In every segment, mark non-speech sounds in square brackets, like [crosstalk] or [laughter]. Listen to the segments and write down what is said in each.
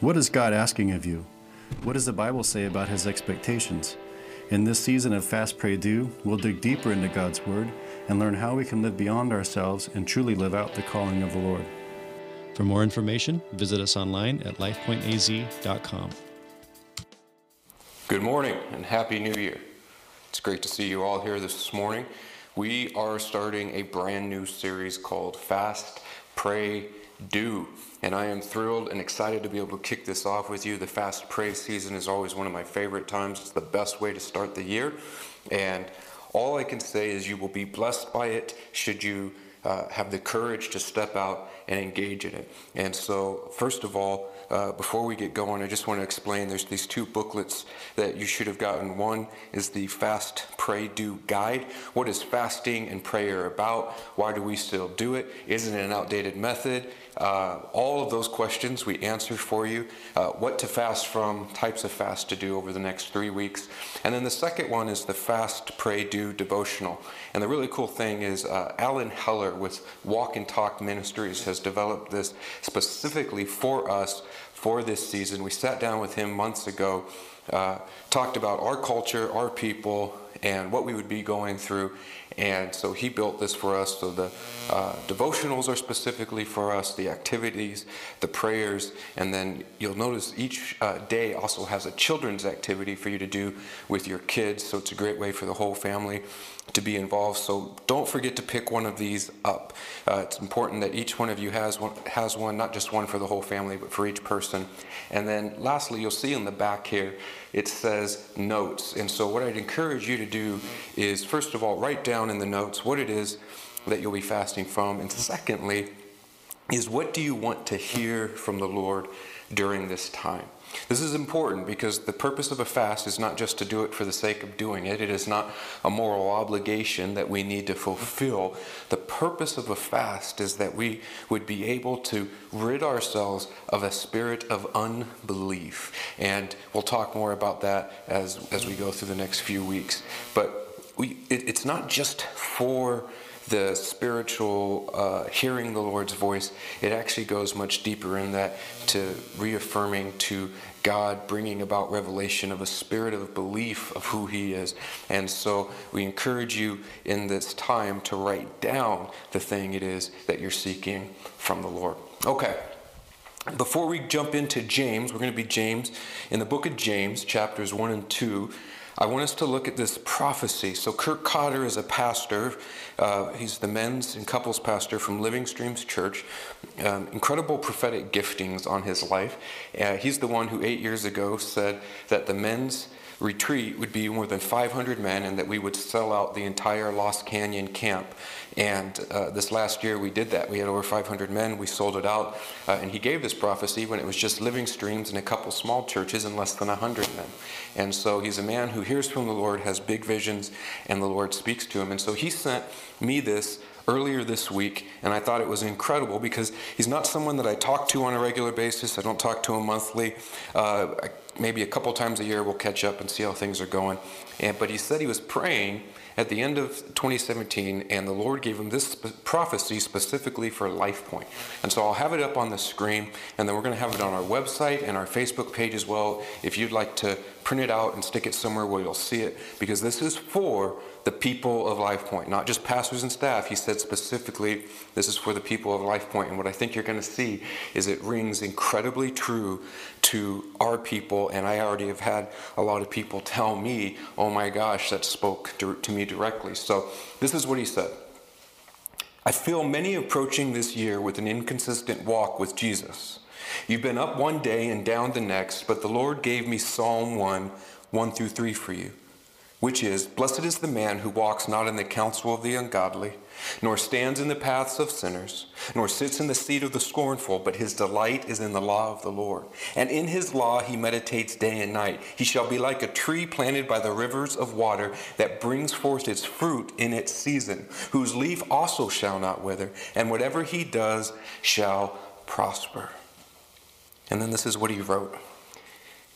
What is God asking of you? What does the Bible say about His expectations? In this season of Fast Pray Do, we'll dig deeper into God's Word and learn how we can live beyond ourselves and truly live out the calling of the Lord. For more information, visit us online at lifepointaz.com. Good morning and Happy New Year. It's great to see you all here this morning. We are starting a brand new series called Fast, Pray, Do. And I am thrilled and excited to be able to kick this off with you. The fast pray season is always one of my favorite times. It's the best way to start the year. And all I can say is you will be blessed by it should you uh, have the courage to step out and engage in it. And so, first of all, uh, before we get going, I just want to explain there's these two booklets that you should have gotten. One is the Fast, Pray, Do Guide. What is fasting and prayer about? Why do we still do it? Isn't it an outdated method? Uh, all of those questions we answer for you. Uh, what to fast from, types of fast to do over the next three weeks. And then the second one is the Fast, Pray, Do devotional. And the really cool thing is uh, Alan Heller with Walk and Talk Ministries has developed this specifically for us for this season. We sat down with him months ago, uh, talked about our culture, our people, and what we would be going through. And so he built this for us. So the uh, devotionals are specifically for us, the activities, the prayers, and then you'll notice each uh, day also has a children's activity for you to do with your kids. So it's a great way for the whole family to be involved. So don't forget to pick one of these up. Uh, it's important that each one of you has one, has one, not just one for the whole family, but for each person. And then lastly, you'll see in the back here, it says notes. And so what I'd encourage you to do is, first of all, write down in the notes what it is that you'll be fasting from. And secondly, is what do you want to hear from the Lord during this time? This is important because the purpose of a fast is not just to do it for the sake of doing it. It is not a moral obligation that we need to fulfill. The purpose of a fast is that we would be able to rid ourselves of a spirit of unbelief. And we'll talk more about that as, as we go through the next few weeks. But we, it, it's not just for the spiritual uh, hearing the Lord's voice, it actually goes much deeper in that to reaffirming to God, bringing about revelation of a spirit of belief of who He is. And so we encourage you in this time to write down the thing it is that you're seeking from the Lord. Okay. Before we jump into James, we're going to be James in the book of James, chapters 1 and 2. I want us to look at this prophecy. So, Kurt Cotter is a pastor. Uh, he's the men's and couples pastor from Living Streams Church. Um, incredible prophetic giftings on his life. Uh, he's the one who eight years ago said that the men's retreat would be more than 500 men and that we would sell out the entire Lost Canyon camp. And uh, this last year we did that. We had over 500 men. We sold it out. Uh, and he gave this prophecy when it was just living streams and a couple small churches and less than 100 men. And so he's a man who hears from the Lord, has big visions, and the Lord speaks to him. And so he sent me this earlier this week, and I thought it was incredible because he's not someone that I talk to on a regular basis. I don't talk to him monthly. Uh, maybe a couple times a year we'll catch up and see how things are going. And, but he said he was praying at the end of 2017, and the Lord gave him this prophecy specifically for LifePoint. And so I'll have it up on the screen, and then we're going to have it on our website and our Facebook page as well. If you'd like to print it out and stick it somewhere where you'll see it, because this is for the people of LifePoint, not just pastors and staff. He said specifically, this is for the people of LifePoint. And what I think you're going to see is it rings incredibly true to our people. And I already have had a lot of people tell me, oh my gosh, that spoke to, to me directly. So this is what he said. I feel many approaching this year with an inconsistent walk with Jesus. You've been up one day and down the next, but the Lord gave me Psalm 1 1 through 3 for you which is Blessed is the man who walks not in the counsel of the ungodly, nor stands in the paths of sinners, nor sits in the seat of the scornful, but his delight is in the law of the Lord. And in his law he meditates day and night. He shall be like a tree planted by the rivers of water that brings forth its fruit in its season, whose leaf also shall not wither, and whatever he does shall prosper. And then this is what he wrote.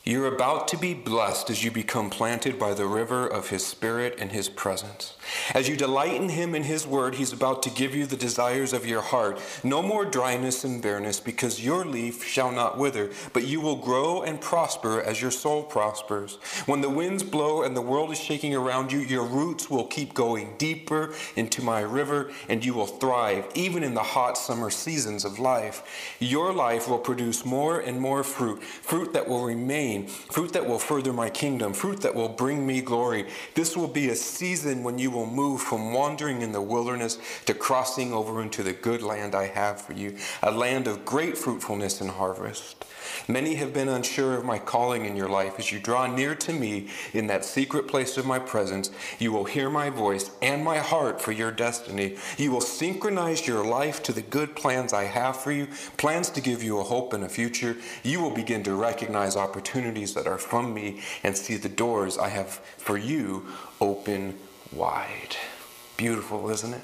You're about to be blessed as you become planted by the river of His Spirit and His presence. As you delight in Him and His Word, He's about to give you the desires of your heart. No more dryness and bareness, because your leaf shall not wither, but you will grow and prosper as your soul prospers. When the winds blow and the world is shaking around you, your roots will keep going deeper into my river, and you will thrive, even in the hot summer seasons of life. Your life will produce more and more fruit, fruit that will remain fruit that will further my kingdom, fruit that will bring me glory. This will be a season when you will move from wandering in the wilderness to crossing over into the good land I have for you, a land of great fruitfulness and harvest. Many have been unsure of my calling in your life. As you draw near to me in that secret place of my presence, you will hear my voice and my heart for your destiny. You will synchronize your life to the good plans I have for you, plans to give you a hope and a future. You will begin to recognize opportunities that are from me and see the doors I have for you open wide. Beautiful, isn't it?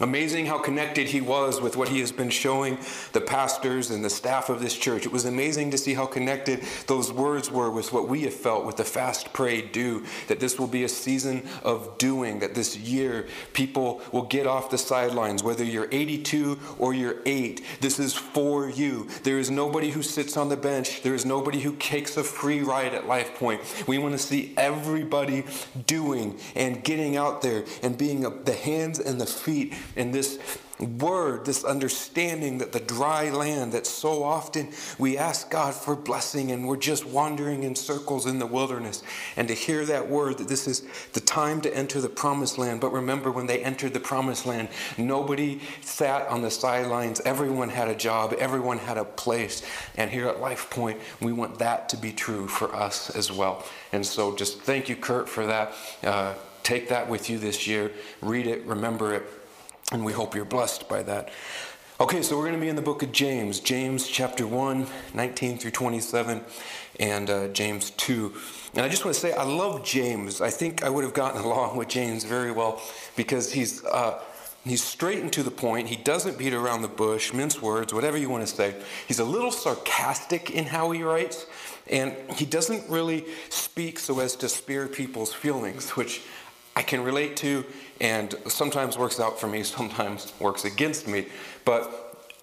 Amazing how connected he was with what he has been showing the pastors and the staff of this church. It was amazing to see how connected those words were with what we have felt with the fast, pray, do. That this will be a season of doing, that this year people will get off the sidelines, whether you're 82 or you're 8. This is for you. There is nobody who sits on the bench, there is nobody who takes a free ride at Life Point. We want to see everybody doing and getting out there and being the hands and the feet in this word, this understanding that the dry land that so often we ask God for blessing and we're just wandering in circles in the wilderness. And to hear that word that this is the time to enter the promised land. But remember, when they entered the promised land, nobody sat on the sidelines. Everyone had a job, everyone had a place. And here at Life Point, we want that to be true for us as well. And so just thank you, Kurt, for that. Uh, take that with you this year. Read it, remember it and we hope you're blessed by that. Okay, so we're going to be in the book of James, James chapter 1, 19 through 27, and uh, James 2. And I just want to say, I love James. I think I would have gotten [laughs] along with James very well because he's, uh, he's straight and to the point. He doesn't beat around the bush, mince words, whatever you want to say. He's a little sarcastic in how he writes, and he doesn't really speak so as to spare people's feelings, [laughs] which I can relate to and sometimes works out for me, [laughs] sometimes works against me. But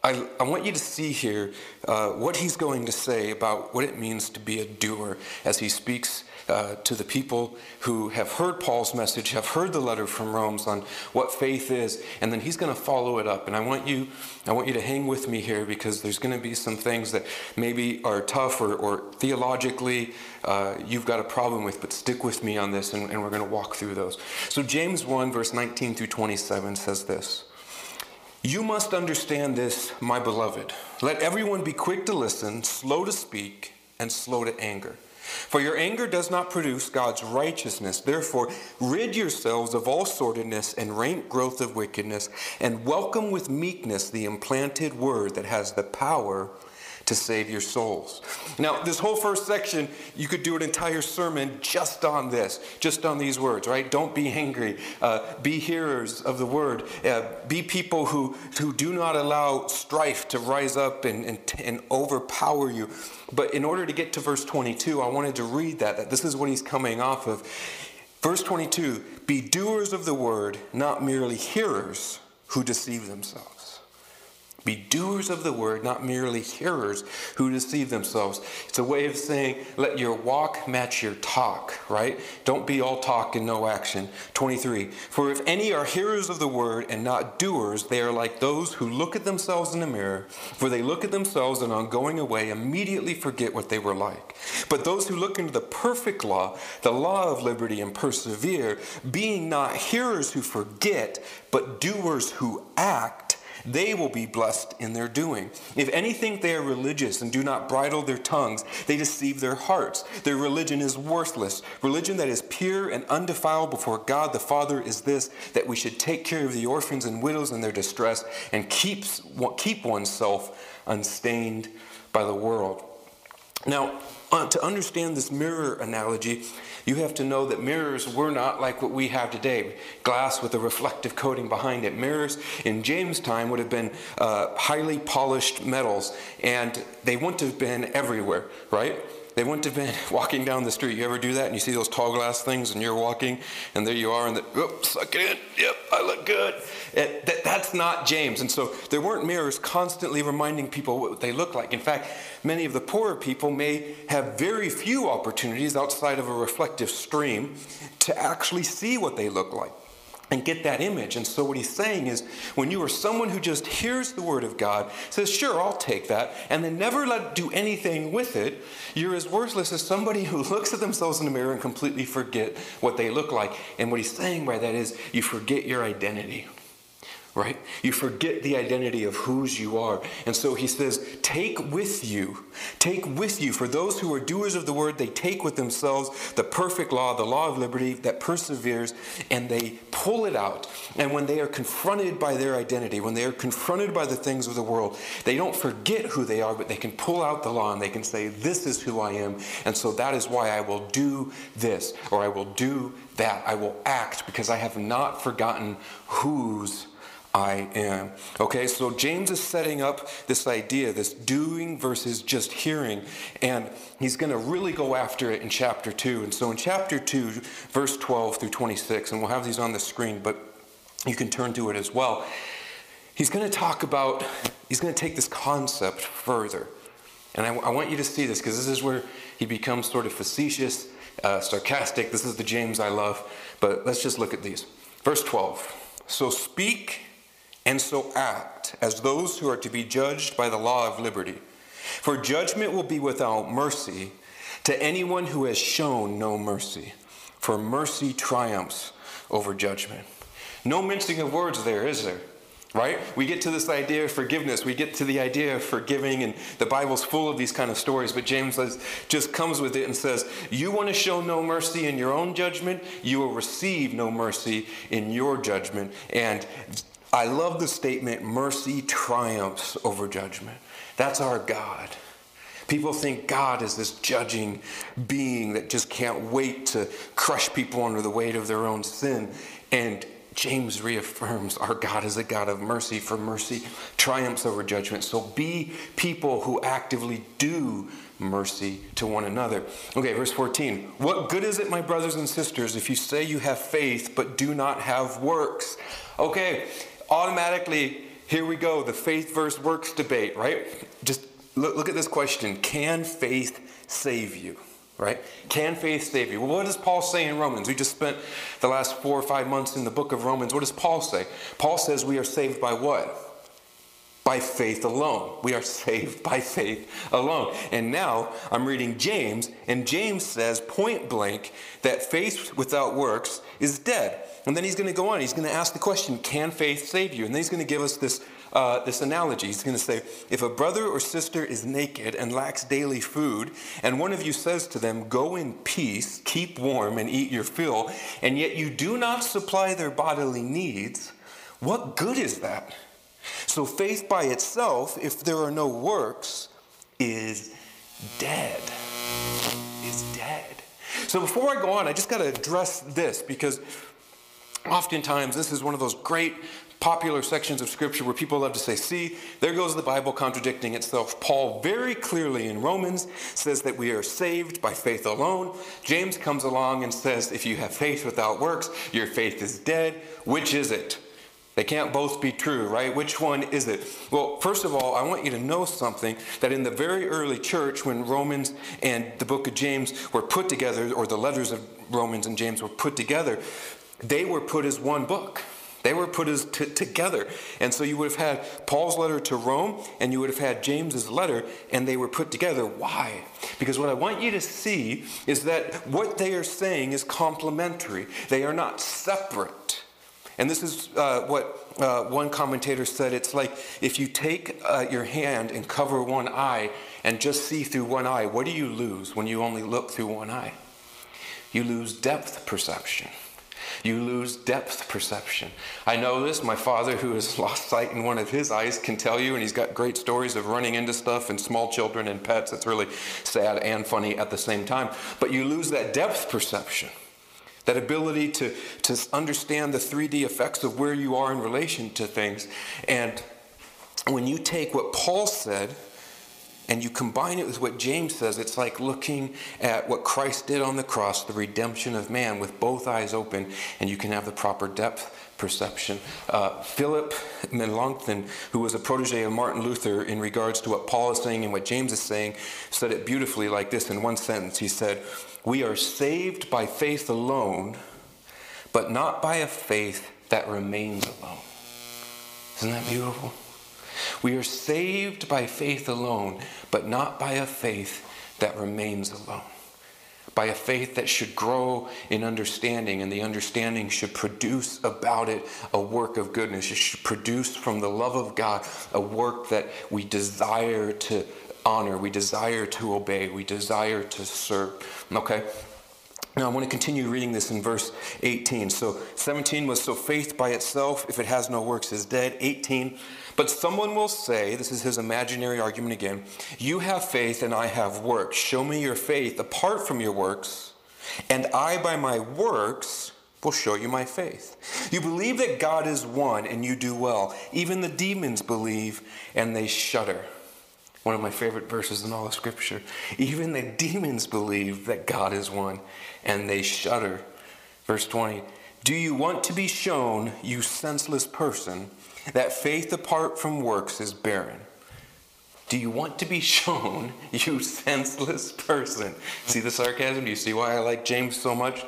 I, I want you to see here uh, what he's going to say about what it means to be a doer as he speaks uh, to the people who have heard Paul's message, have heard the letter from Romans on what faith is, and then he's going to follow it up. And I want you, I want you to hang with me here because there's going to be some things that maybe are tough or, or theologically uh, you've got a problem with, but stick with me on this, and, and we're going to walk through those. So James 1, verse 19 through 27 says this. You must understand this, my beloved. Let everyone be quick to listen, slow to speak, and slow to anger. For your anger does not produce God's righteousness. Therefore, rid yourselves of all sordidness and rank growth of wickedness, and welcome with meekness the implanted word that has the power to save your souls. Now, this whole first section, you could do an entire sermon just on this, just on these words, right? Don't be angry. Uh, be hearers of the word. Uh, be people who, who do not allow strife to rise up and, and, and overpower you. But in order to get to verse 22, I wanted to read that, that this is what he's coming off of. Verse 22 Be doers of the word, not merely hearers who deceive themselves. Be doers of the word, not merely hearers who deceive themselves. It's a way of saying, let your walk match your talk, right? Don't be all talk and no action. 23. For if any are hearers of the word and not doers, they are like those who look at themselves in the mirror. For they look at themselves and on going away immediately forget what they were like. But those who look into the perfect law, the law of liberty, and persevere, being not hearers who forget, but doers who act, they will be blessed in their doing. If anything, they are religious and do not bridle their tongues, they deceive their hearts. Their religion is worthless. Religion that is pure and undefiled before God the Father is this that we should take care of the orphans and widows in their distress and keep, keep oneself unstained by the world. Now, uh, to understand this mirror analogy, you have to know that mirrors were not like what we have today glass with a reflective coating behind it. Mirrors in James' time would have been uh, highly polished metals, and they wouldn't have been everywhere, right? they wouldn't have been [laughs] walking down the street. You ever do that and you see those tall glass things and you're walking and there you are and the, oh, suck it in. Yep, I look good. It, that, that's not James. And so there weren't mirrors constantly reminding people what they look like. In fact, many of the poorer people may have very few opportunities outside of a reflective stream to actually see what they look like and get that image. And so, what he's saying is when you are someone who just hears the word of God, says, Sure, I'll take that, and then never let do anything with it, you're as worthless as somebody who [laughs] looks at themselves in the mirror and completely forget what they look like. And what he's saying by that is you forget your identity right? You forget the identity of whose you are. And so he says, Take with you, take with you. For those who are doers of the word, they take with themselves the perfect law, the law of liberty that perseveres, and they pull it out. And when they are confronted by their identity, when they are confronted by the things of the world, they don't forget who they are, but they can pull out the law and they can say, This is who I am. And so that is why I will do this, or I will do that. I will act because I have not forgotten whose I am. Okay, so James is setting up this idea, this doing versus just hearing, and he's going to really go after it in chapter 2. And so in chapter 2, verse 12 through 26, and we'll have these on the screen, but you can turn to it as well. He's going to talk about, he's going to take this concept further. And I, I want you to see this because this is where he becomes sort of facetious, uh, sarcastic. This is the James I love. But let's just look at these. Verse 12. So speak and so act as those who are to be judged by the law of liberty. For judgment will be without mercy to anyone who has shown no mercy, for mercy triumphs over judgment. No mincing of words there, is there? Right? We get to this idea of forgiveness. We get to the idea of forgiving, and the Bible's full of these kind of stories. But James says, just comes with it and says, You want to show no mercy in your own judgment, you will receive no mercy in your judgment. And I love the statement mercy triumphs over judgment. That's our God. People think God is this judging being that just can't wait to crush people under the weight of their own sin. And James reaffirms our God is a God of mercy, for mercy triumphs over judgment. So be people who actively do mercy to one another. Okay, verse 14. What good is it, my brothers and sisters, if you say you have faith but do not have works? Okay, automatically, here we go, the faith versus works debate, right? Just look, look at this question Can faith save you? Right? Can faith save you? Well, what does Paul say in Romans? We just spent the last four or five months in the book of Romans. What does Paul say? Paul says we are saved by what? By faith alone. We are [laughs] saved by faith alone. And now I'm reading James, and James says point blank that faith without works is dead. And then he's going to go on. He's going to ask the question, can faith save you? And then he's going to give us this, uh, this analogy. He's going to say, if a brother or sister is naked and lacks daily food, and one of you says to them, go in peace, keep warm, and eat your fill, and yet you do not supply their bodily needs, what good is that? So faith by itself, if there are no works, is dead. Is dead. So before I go on, I just got to address this because Oftentimes, this is one of those great popular sections of scripture where people love to say, see, there goes the Bible contradicting itself. Paul very clearly in Romans says that we are saved by faith alone. James comes along and says, if you have faith without works, your faith is dead. Which is it? They can't both be true, right? Which one is it? Well, first of all, I want you to know something that in the very early church, when Romans and the book of James were put together, or the letters of Romans and James were put together, they were put as one book. They were put as t- together. And so you would have had Paul's letter to Rome and you would have had James's letter and they were put together. Why? Because what I want you to see is that what they are saying is complementary. They are not separate. And this is uh, what uh, one commentator said it's like if you take uh, your hand and cover one eye and just see through one eye, what do you lose when you only look through one eye? You lose depth perception. You lose depth perception. I know this. My father, who has [laughs] lost sight in one of his eyes, can tell you, and he's got great stories of running into stuff and small children and pets. It's really sad and funny at the same time. But you lose that depth perception, that ability to, to understand the 3D effects of where you are in relation to things. And when you take what Paul said, and you combine it with what James says, it's like looking at what Christ did on the cross, the redemption of man, with both eyes open, and you can have the proper depth perception. Uh, Philip Melanchthon, who was a protege of Martin Luther in regards to what Paul is saying and what James is saying, said it beautifully like this in one sentence. He said, We are saved by faith alone, but not by a faith that remains alone. Isn't that beautiful? We are saved by faith alone, but not by a faith that remains alone. By a faith that should grow in understanding, and the understanding should produce about it a work of goodness. It should produce from the love of God a work that we desire to honor, we desire to obey, we desire to serve. Okay? Now, I want to continue reading this in verse 18. So, 17 was so faith by itself, if it has no works, is dead. 18, but someone will say, this is his imaginary argument again, you have faith and I have works. Show me your faith apart from your works, and I by my works will show you my faith. You believe that God is one, and you do well. Even the demons believe, and they shudder. One of my favorite verses in all of Scripture. Even the demons believe that God is one, and they shudder. Verse 20 Do you want to be shown, you senseless person, that faith apart from works is barren? Do you want to be [laughs] shown, you senseless person? See the sarcasm? Do you see why I like James so much?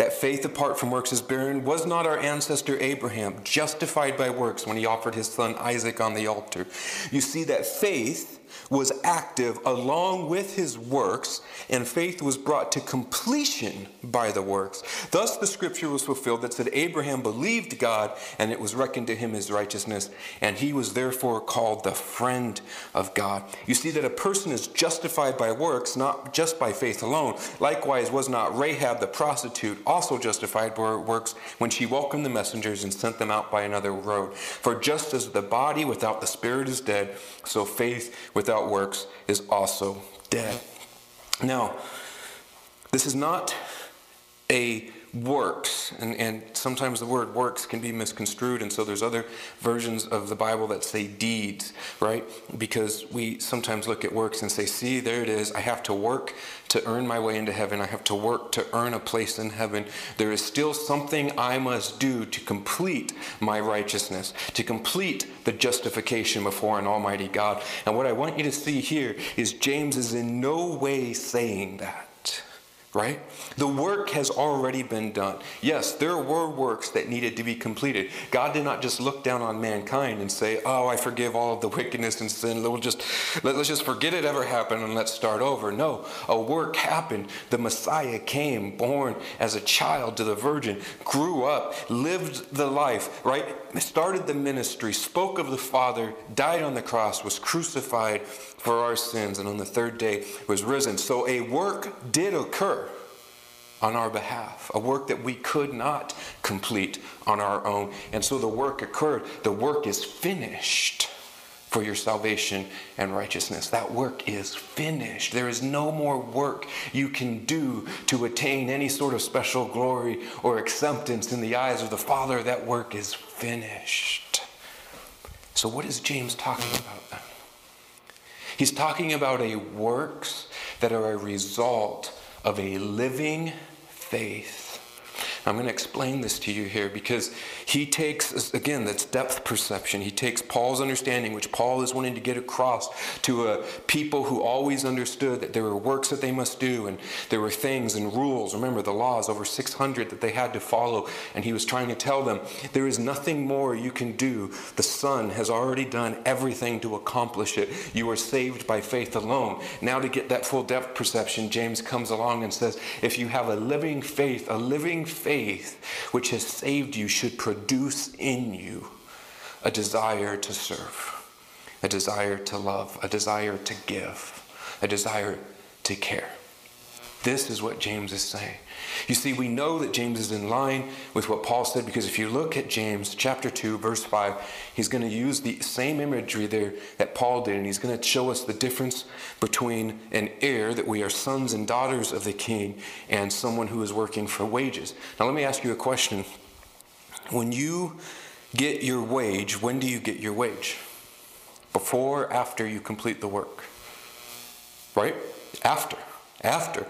That faith apart from works is barren. Was not our ancestor Abraham justified by works when he offered his son Isaac on the altar? You see that faith was active along with his works, and faith was brought to completion by the works. Thus, the scripture was fulfilled that said, Abraham believed God, and it was reckoned to him as righteousness, and he was therefore called the friend of God. You see that a person is justified by works, not just by faith alone. Likewise, was not Rahab the prostitute also justified by works when she welcomed the messengers and sent them out by another road? For just as the body without the spirit is dead, so faith without works is also dead. Now, this is not a works and, and sometimes the word works can be misconstrued and so there's other versions of the bible that say deeds right? Because we sometimes look at works and say see there it is. I have to work to earn my way into heaven. I have to work to earn a place in heaven. There is still something i must do to complete my righteousness to complete the justification before an almighty god. And what i want you to see here is james is in no way saying that right? The work has already been done. Yes, there were works that needed to be completed. God did not just look down on mankind and say, "Oh, I forgive all of the wickedness and sin. We'll just let, us just forget it ever happened and let's start over." No, a work happened. The Messiah came, born as a child to the virgin, grew up, lived the life, right? Started the ministry, spoke of the Father, died on the cross, was crucified for our sins, and on the third day was risen. So a work did occur on our behalf, a work that we could not complete on our own. And so the work occurred. The work is finished for your salvation and righteousness. That work is finished. There is no more work you can do to attain any sort of special glory or acceptance in the eyes of the Father. That work is finished. So, what is James talking about then? He's talking about a works that are a result of a living faith. I'm going to explain this to you here because he takes, again, that's depth perception. He takes Paul's understanding, which Paul is wanting to get across to a people who always understood that there were works that they must do and there were things and rules. Remember the laws, over 600 that they had to follow. And he was trying to tell them, there is nothing more you can do. The Son has already done everything to accomplish it. You are saved by faith alone. Now, to get that full depth perception, James comes along and says, if you have a living faith, a living faith, faith which has saved you should produce in you a desire to serve, a desire to love, a desire to give, a desire to care. This is what James is saying. You see, we know that James is in line with what Paul said because if you look at James chapter 2, verse 5, he's going to use the same imagery there that Paul did, and he's going to show us the difference between an heir, that we are sons and daughters of the king, and someone who is working for wages. Now, let me ask you a question. When you get your wage, when do you get your wage? Before after you complete the work? right? After. After.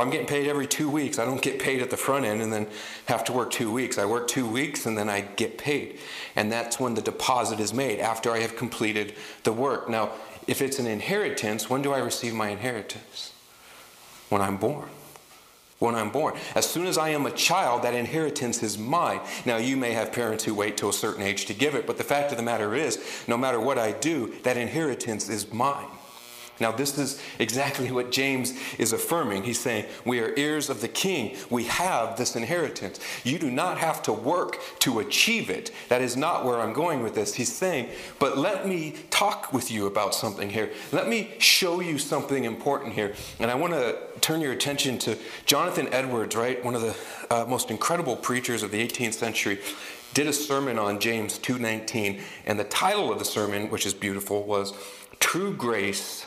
I'm getting paid every two weeks, I don't get paid at the front end and then have to work two weeks. I work two weeks and then I get paid. And that's when the deposit is made, after I have completed the work. Now, if it's an inheritance, when do I receive my inheritance? When I'm born. When I'm born. As soon as I am a child, that inheritance is mine. Now, you may have parents who wait till a certain age to give it, but the fact of the matter is, no matter what I do, that inheritance is mine. Now, this is exactly what James is affirming. He's saying, We are heirs of the king. We have this inheritance. You do not have to work to achieve it. That is not where I'm going with this. He's saying, But let me talk with you about something here. Let me show you something important here. And I want to turn your attention to Jonathan Edwards, right? One of the uh, most incredible preachers of the 18th century did a sermon on James 2:19 and the title of the sermon which is beautiful was True Grace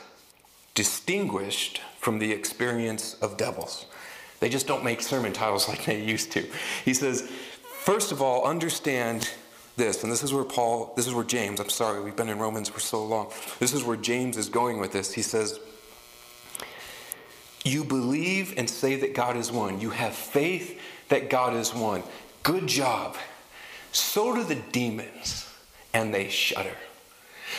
distinguished from the experience of devils. They just don't make sermon titles [laughs] like they used to. He says, first of all, understand this, and this is where Paul, this is where James, I'm sorry, we've been in Romans for so long. This is where James is going with this. He says, You believe and say that God is one. You have faith that God is one. Good job. So do the demons, and they shudder.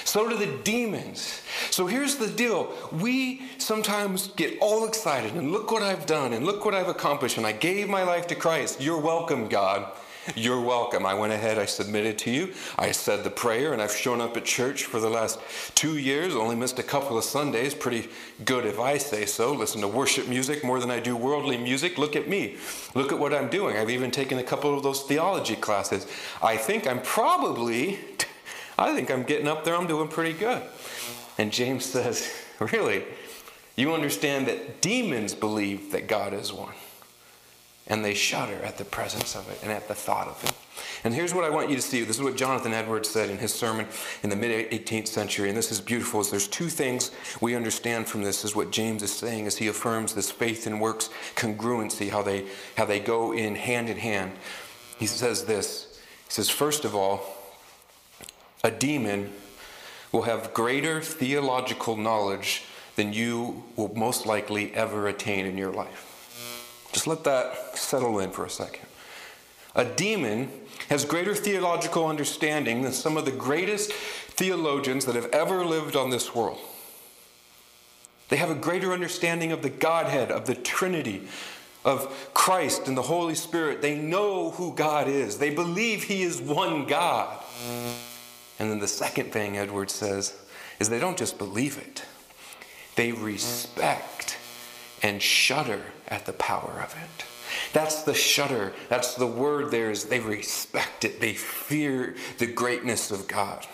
So do the demons. So here's the deal. We sometimes get all excited and look what I've done and look what I've accomplished and I gave my life to Christ. You're welcome, God. You're welcome. I went ahead, I submitted to you. I said the prayer, and I've shown up at church for the last two years, only missed a couple of Sundays. Pretty good if I say so. Listen to worship music more than I do worldly music. Look at me. Look at what I'm doing. I've even taken a couple of those theology classes. I think I'm probably [laughs] I think I'm getting up there, I'm doing pretty good. And James says, [laughs] Really? You understand that demons believe that God is one. And they shudder at the presence of it and at the thought of it. And here's what I want you to see. This is what Jonathan Edwards said in his sermon in the mid 18th century. And this is beautiful. Is there's two things we understand from this is what James is saying as he affirms this faith and works congruency, how they how they go in hand in hand. He says this. He says, first of all, a demon will have greater theological knowledge than you will most likely ever attain in your life. Just let that settle in for a second. A demon has greater theological understanding than some of the greatest theologians that have ever lived on this world. They have a greater understanding of the Godhead, of the Trinity, of Christ and the Holy Spirit. They know who God is, they believe He is one God. And then the second thing Edwards says is they don't just believe it, they respect and shudder at the power of it. That's the shudder. That's the word there is they respect it. They fear the greatness of God.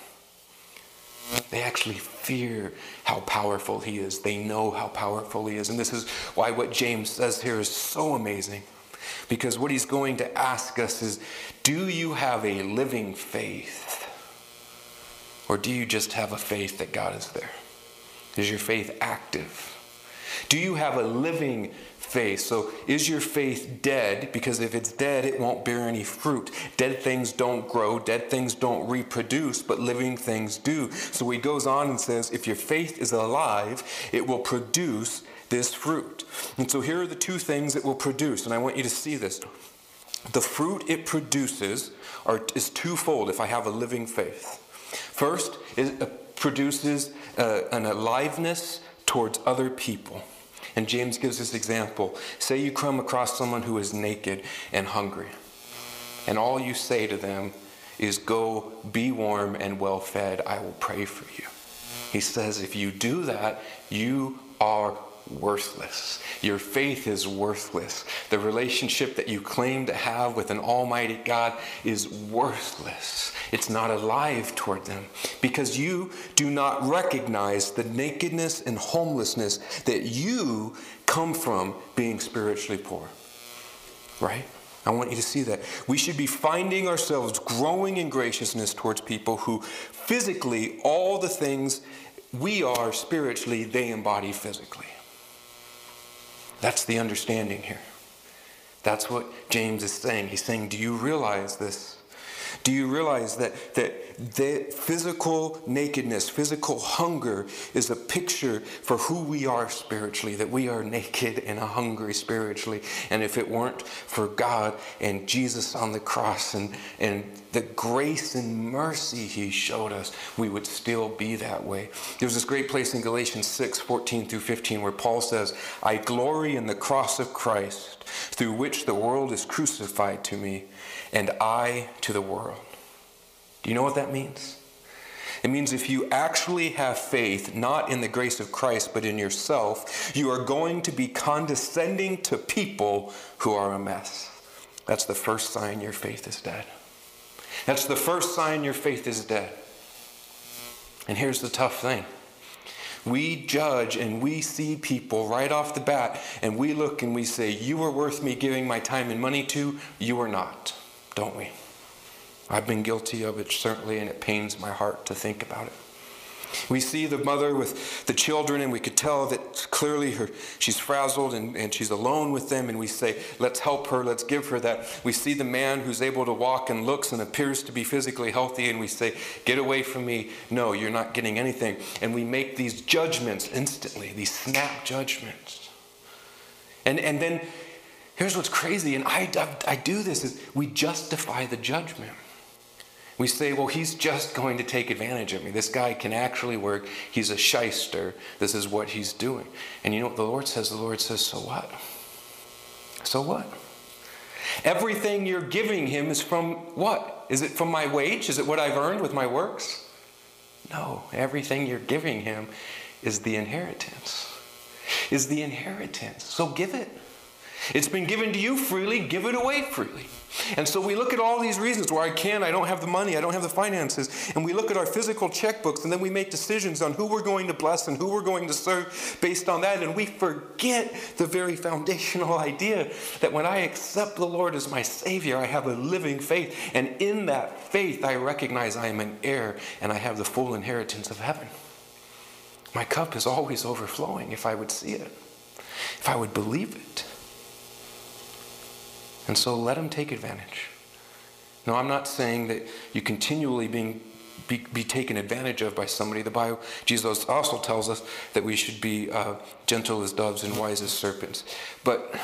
They actually fear how powerful he is. They know how powerful he is. And this is why what James says here is so amazing. Because what he's going to ask us is do you have a living faith? Or do you just have a faith that God is there? Is your faith active? Do you have a living faith? So is your faith dead? Because if it's dead, it won't bear any fruit. Dead things don't grow, dead things don't reproduce, but living things do. So he goes on and says, if your faith is alive, it will produce this fruit. And so here are the two things it will produce, and I want you to see this. The fruit it produces are, is twofold if I have a living faith. First, it uh, produces uh, an aliveness towards other people. And James gives this example. Say you come across someone who is naked and hungry, and all you say to them is, Go be warm and well fed, I will pray for you. He says, If you do that, you are worthless. Your faith is worthless. The relationship that you claim to have with an almighty God is worthless. It's not alive toward them because you do not recognize the nakedness and homelessness that you come from being spiritually poor. Right? I want you to see that. We should be finding ourselves growing in graciousness towards people who physically, all the things we are spiritually, they embody physically. That's the understanding here. That's what James is saying. He's saying, Do you realize this? Do you realize that, that the physical nakedness, physical hunger is a picture for who we are spiritually, that we are naked and hungry spiritually. And if it weren't for God and Jesus on the cross and, and the grace and mercy he showed us, we would still be that way. There's this great place in Galatians 6, 14 through 15, where Paul says, I glory in the cross of Christ, through which the world is crucified to me and I to the world. Do you know what that means? It means if you actually have faith, not in the grace of Christ, but in yourself, you are going to be condescending to people who are a mess. That's the first sign your faith is dead. That's the first sign your faith is dead. And here's the tough thing we judge and we see people right off the bat, and we look and we say, You are worth me giving my time and money to, you are not don't we? I've been guilty of it, certainly, and it pains my heart to think about it. We see the mother with the children, and we could tell that clearly her, she's frazzled and, and she's alone with them, and we say, Let's help her, let's give her that. We see the man who's able to walk and looks and appears to be physically healthy, and we say, Get away from me. No, you're not getting anything. And we make these judgments instantly, these snap judgments. And, and then Here's what's crazy, and I, I, I do this, is we justify the judgment. We say, well, he's just going to take advantage of me. This guy can actually work. He's a shyster. This is what he's doing. And you know what the Lord says? The Lord says, so what? So what? Everything you're giving him is from what? Is it from my wage? Is it what I've earned with my works? No. Everything you're giving him is the inheritance. Is the inheritance. So give it. It's been given to you freely, give it away freely. And so we look at all these reasons where I can't. I don't have the money, I don't have the finances, and we look at our physical checkbooks, and then we make decisions on who we're going to bless and who we're going to serve based on that, and we forget the very foundational idea that when I accept the Lord as my Savior, I have a living faith, and in that faith, I recognize I am an heir and I have the full inheritance of heaven. My cup is always overflowing if I would see it, if I would believe it. And so let them take advantage. Now, I'm not saying that you continually being be, be taken advantage of by somebody. The Bible, Jesus also tells us that we should be uh, gentle as doves and wise as serpents. But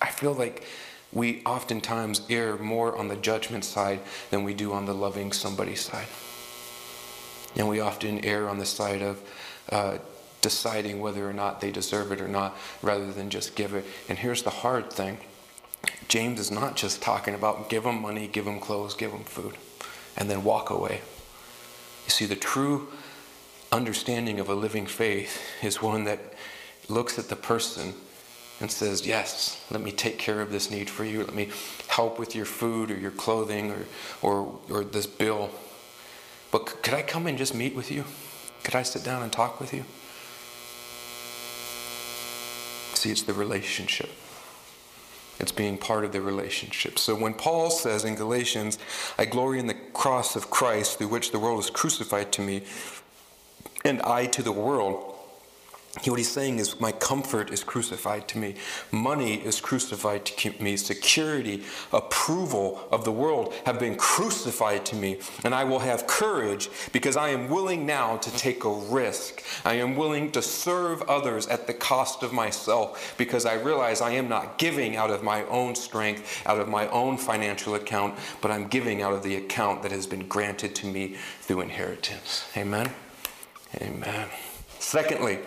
I feel like we oftentimes err more on the judgment side than we do on the loving somebody side. And we often err on the side of uh, deciding whether or not they deserve it or not, rather than just give it. And here's the hard thing James is not just talking about give them money, give them clothes, give them food, and then walk away. You see, the true understanding of a living faith is one that looks at the person and says, Yes, let me take care of this need for you. Let me help with your food or your clothing or, or, or this bill. But could I come and just meet with you? Could I sit down and talk with you? See, it's the relationship. It's being part of the relationship. So when Paul says in Galatians, I glory in the cross of Christ through which the world is crucified to me, and I to the world, what he's saying is, my comfort is crucified to me. Money is crucified to me. Security, approval of the world have been crucified to me. And I will have courage because I am willing now to take a risk. I am willing to serve others at the cost of myself because I realize I am not giving out of my own strength, out of my own financial account, but I'm giving out of the account that has been granted to me through inheritance. Amen? Amen. Secondly,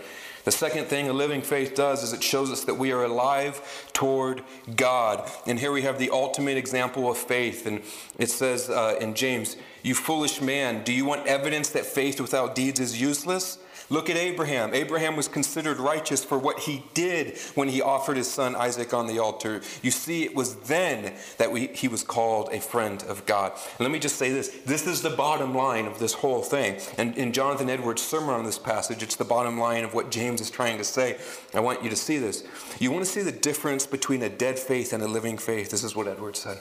the second thing a living faith does is it shows us that we are alive toward God. And here we have the ultimate example of faith. And it says uh, in James, You foolish man, do you want evidence that faith without deeds is useless? Look at Abraham. Abraham was considered righteous for what he did when he offered his son Isaac on the altar. You see, it was then that we, he was called a friend of God. And let me just say this this is the bottom line of this whole thing. And in Jonathan Edwards' sermon on this passage, it's the bottom line of what James is trying to say. I want you to see this. You want to see the difference between a dead faith and a living faith. This is what Edwards said.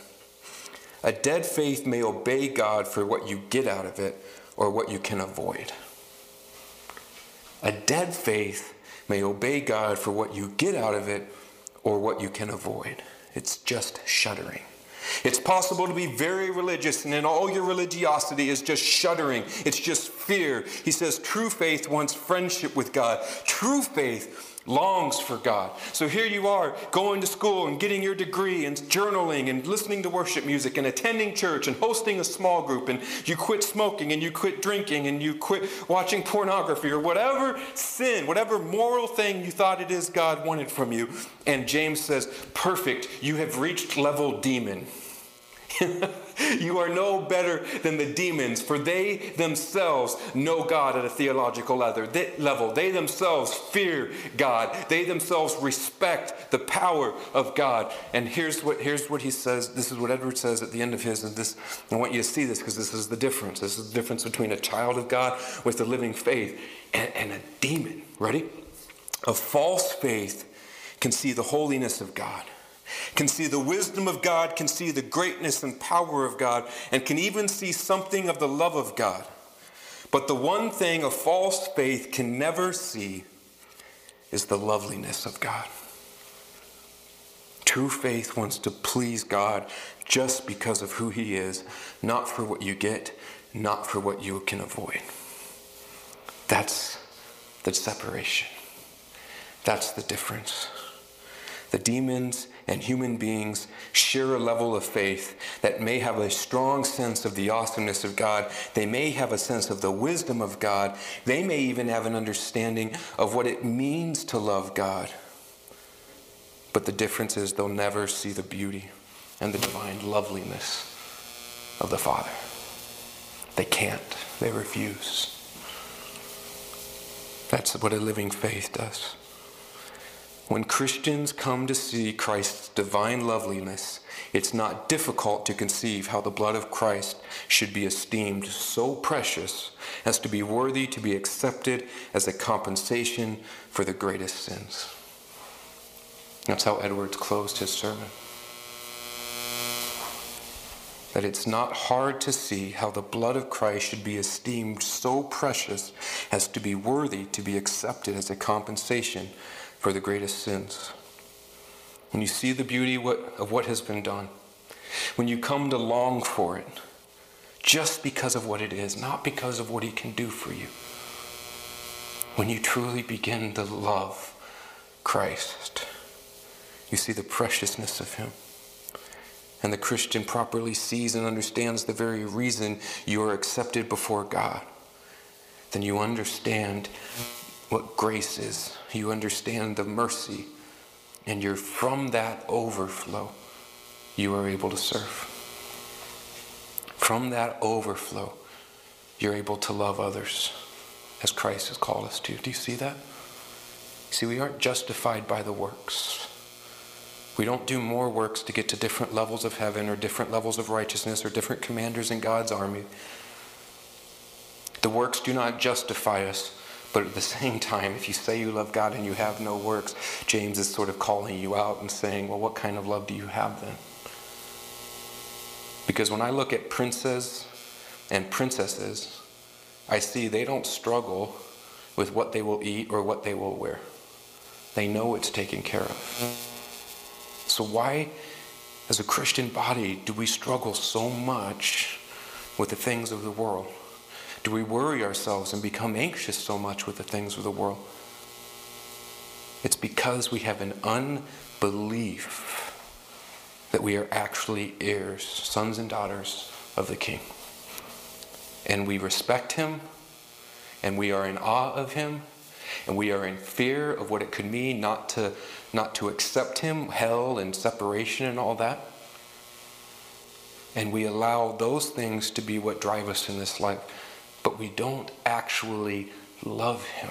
A dead faith may obey God for what you get out of it or what you can avoid. A dead faith may obey God for what you get out of it or what you can avoid. It's just shuddering. It's possible to be very religious, and in all your religiosity is just shuddering. It's just fear. He says true faith wants friendship with God. True faith longs for God. So here you are going to school and getting your degree and journaling and listening to worship music and attending church and hosting a small group and you quit smoking and you quit drinking and you quit watching pornography or whatever sin, whatever moral thing you thought it is God wanted from you. And James says, perfect, you have reached level demon. [laughs] [laughs] you are no better than the demons, for they themselves know God at a theological level. They themselves fear God. They themselves respect the power of God. And here's what, here's what he says. This is what Edwards says at the end of his. And this, I want you to see this because this is the difference. This is the difference between a child of God with the living faith and, and a demon. Ready? A false faith can see the holiness of God can see the wisdom of God, can see the greatness and power of God, and can even see something of the love of God. But the one thing a false faith can never see is the loveliness of God. True faith wants to please God just because of who He is, not for what you get, not for what you can avoid. That's the separation. That's the difference. The demons and human beings share a level of faith that may have a strong sense of the awesomeness of God. They may have a sense of the wisdom of God. They may even have an understanding of what it means to love God. But the difference is they'll never see the beauty and the divine loveliness of the Father. They can't, they refuse. That's what a living faith does. When Christians come to see Christ's divine loveliness, it's not difficult to conceive how the blood of Christ should be esteemed so precious as to be worthy to be accepted as a compensation for the greatest sins. That's how Edwards closed his sermon. That it's not hard to see how the blood of Christ should be esteemed so precious as to be worthy to be accepted as a compensation for the greatest sins. When you see the beauty of what has been done, when you come to long for it, just because of what it is, not because of what He can do for you, when you truly begin to love Christ, you see the preciousness of Him. And the Christian properly sees and understands the very reason you are accepted before God. Then you understand what grace is. You understand the mercy. And you're from that overflow, you are able to serve. From that overflow, you're able to love others as Christ has called us to. Do you see that? See, we aren't justified by the works. We don't do more works to get to different levels of heaven or different levels of righteousness or different commanders in God's army. The works do not justify us. But at the [laughs] same time, if you say you love God and you have no works, James is sort of calling you out and saying, well, what kind of love do you have then? Because when I look at princes and princesses, I see they don't struggle with what they will eat or what they will wear. They know it's taken care of. So, why, as a Christian body, do we struggle so much with the things of the world? Do we worry ourselves and become anxious so much with the things of the world? It's because we have an unbelief that we are actually heirs, sons and daughters of the King. And we respect him, and we are in awe of him, and we are in fear of what it could mean not to, not to accept him, hell and separation and all that. And we allow those things to be what drive us in this life but we don't actually love him.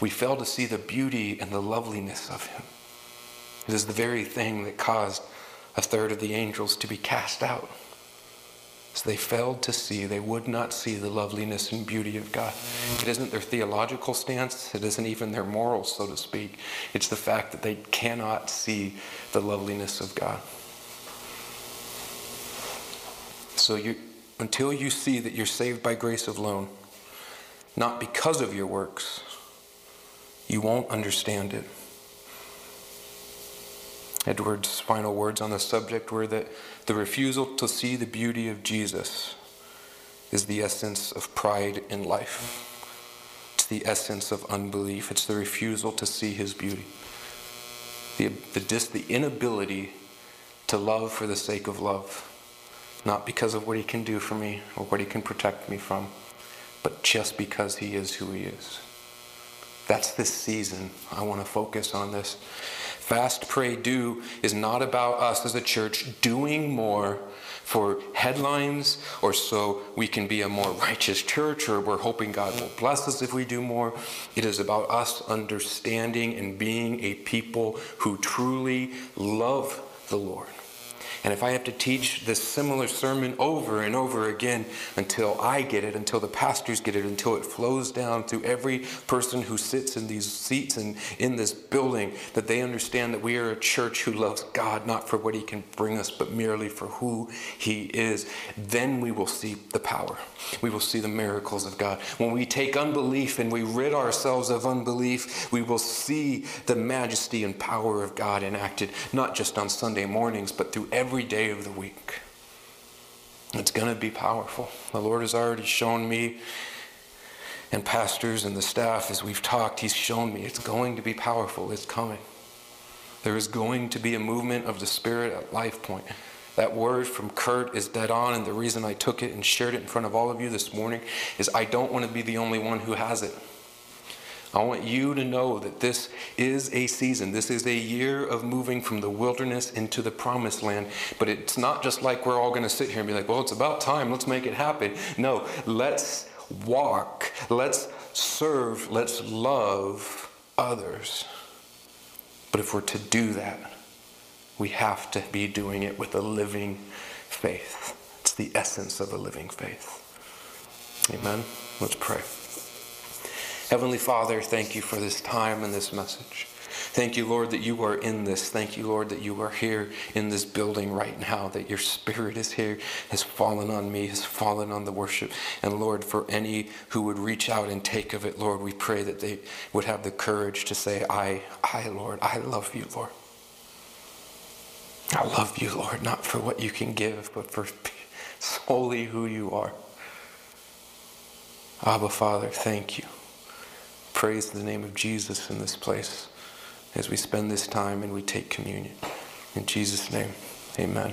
We fail to see the beauty and the loveliness of him. It is the very thing that caused a third of the angels to be cast out. So they failed to see, they would not see the loveliness and beauty of God. It isn't their theological stance, it isn't even their morals, so to speak. It's the fact that they cannot see the loveliness of God. So you until you see that you're saved by grace alone, not because of your works, you won't understand it. Edwards' final words on the subject were that the refusal to see the beauty of Jesus is the essence of pride in life. It's the essence of unbelief. It's the refusal to see his beauty. The, the, the inability to love for the sake of love, not because of what he can do for me or what he can protect me from, but just because he is who he is. That's this season. I want to focus on this. Fast, pray, do is not about us as a church doing more for headlines or so we can be a more righteous church or we're hoping God will bless us if we do more. It is about us understanding and being a people who truly love the Lord. And if I have to teach this similar sermon over and over again until I get it, until the pastors get it, until it flows down to every person who sits in these seats and in this building, that they understand that we are a church who loves God not for what He can bring us, but merely for who He is, then we will see the power. We will see the miracles of God. When we take unbelief and we rid ourselves of unbelief, we will see the majesty and power of God enacted, not just on Sunday mornings, but through every day of the week. It's going to be powerful. The Lord has already shown me, and pastors and the staff, as we've talked, He's shown me it's going to be powerful. It's coming. There is going to be a movement of the Spirit at Life Point. That word from Kurt is dead on, and the reason I took it and shared it in front of all of you this morning is I don't want to be the only one who has it. I want you to know that this is a season. This is a year of moving from the wilderness into the promised land. But it's not just like we're all going to sit here and be like, well, it's about time. Let's make it happen. No, let's walk. Let's serve. Let's love others. But if we're to do that, we have to be doing it with a living faith. It's the essence of a living faith. Amen. Let's pray. Heavenly Father, thank you for this time and this message. Thank you, Lord, that you are in this. Thank you, Lord, that you are here in this building right now, that your spirit is here, has fallen on me, has fallen on the worship. And Lord, for any who would reach out and take of it, Lord, we pray that they would have the courage to say, I, I, Lord, I love you, Lord. I love you, Lord, not for what you can give, but for solely who you are. Abba, Father, thank you praise the name of Jesus in this place as we spend this time and we take communion. In Jesus' name, amen.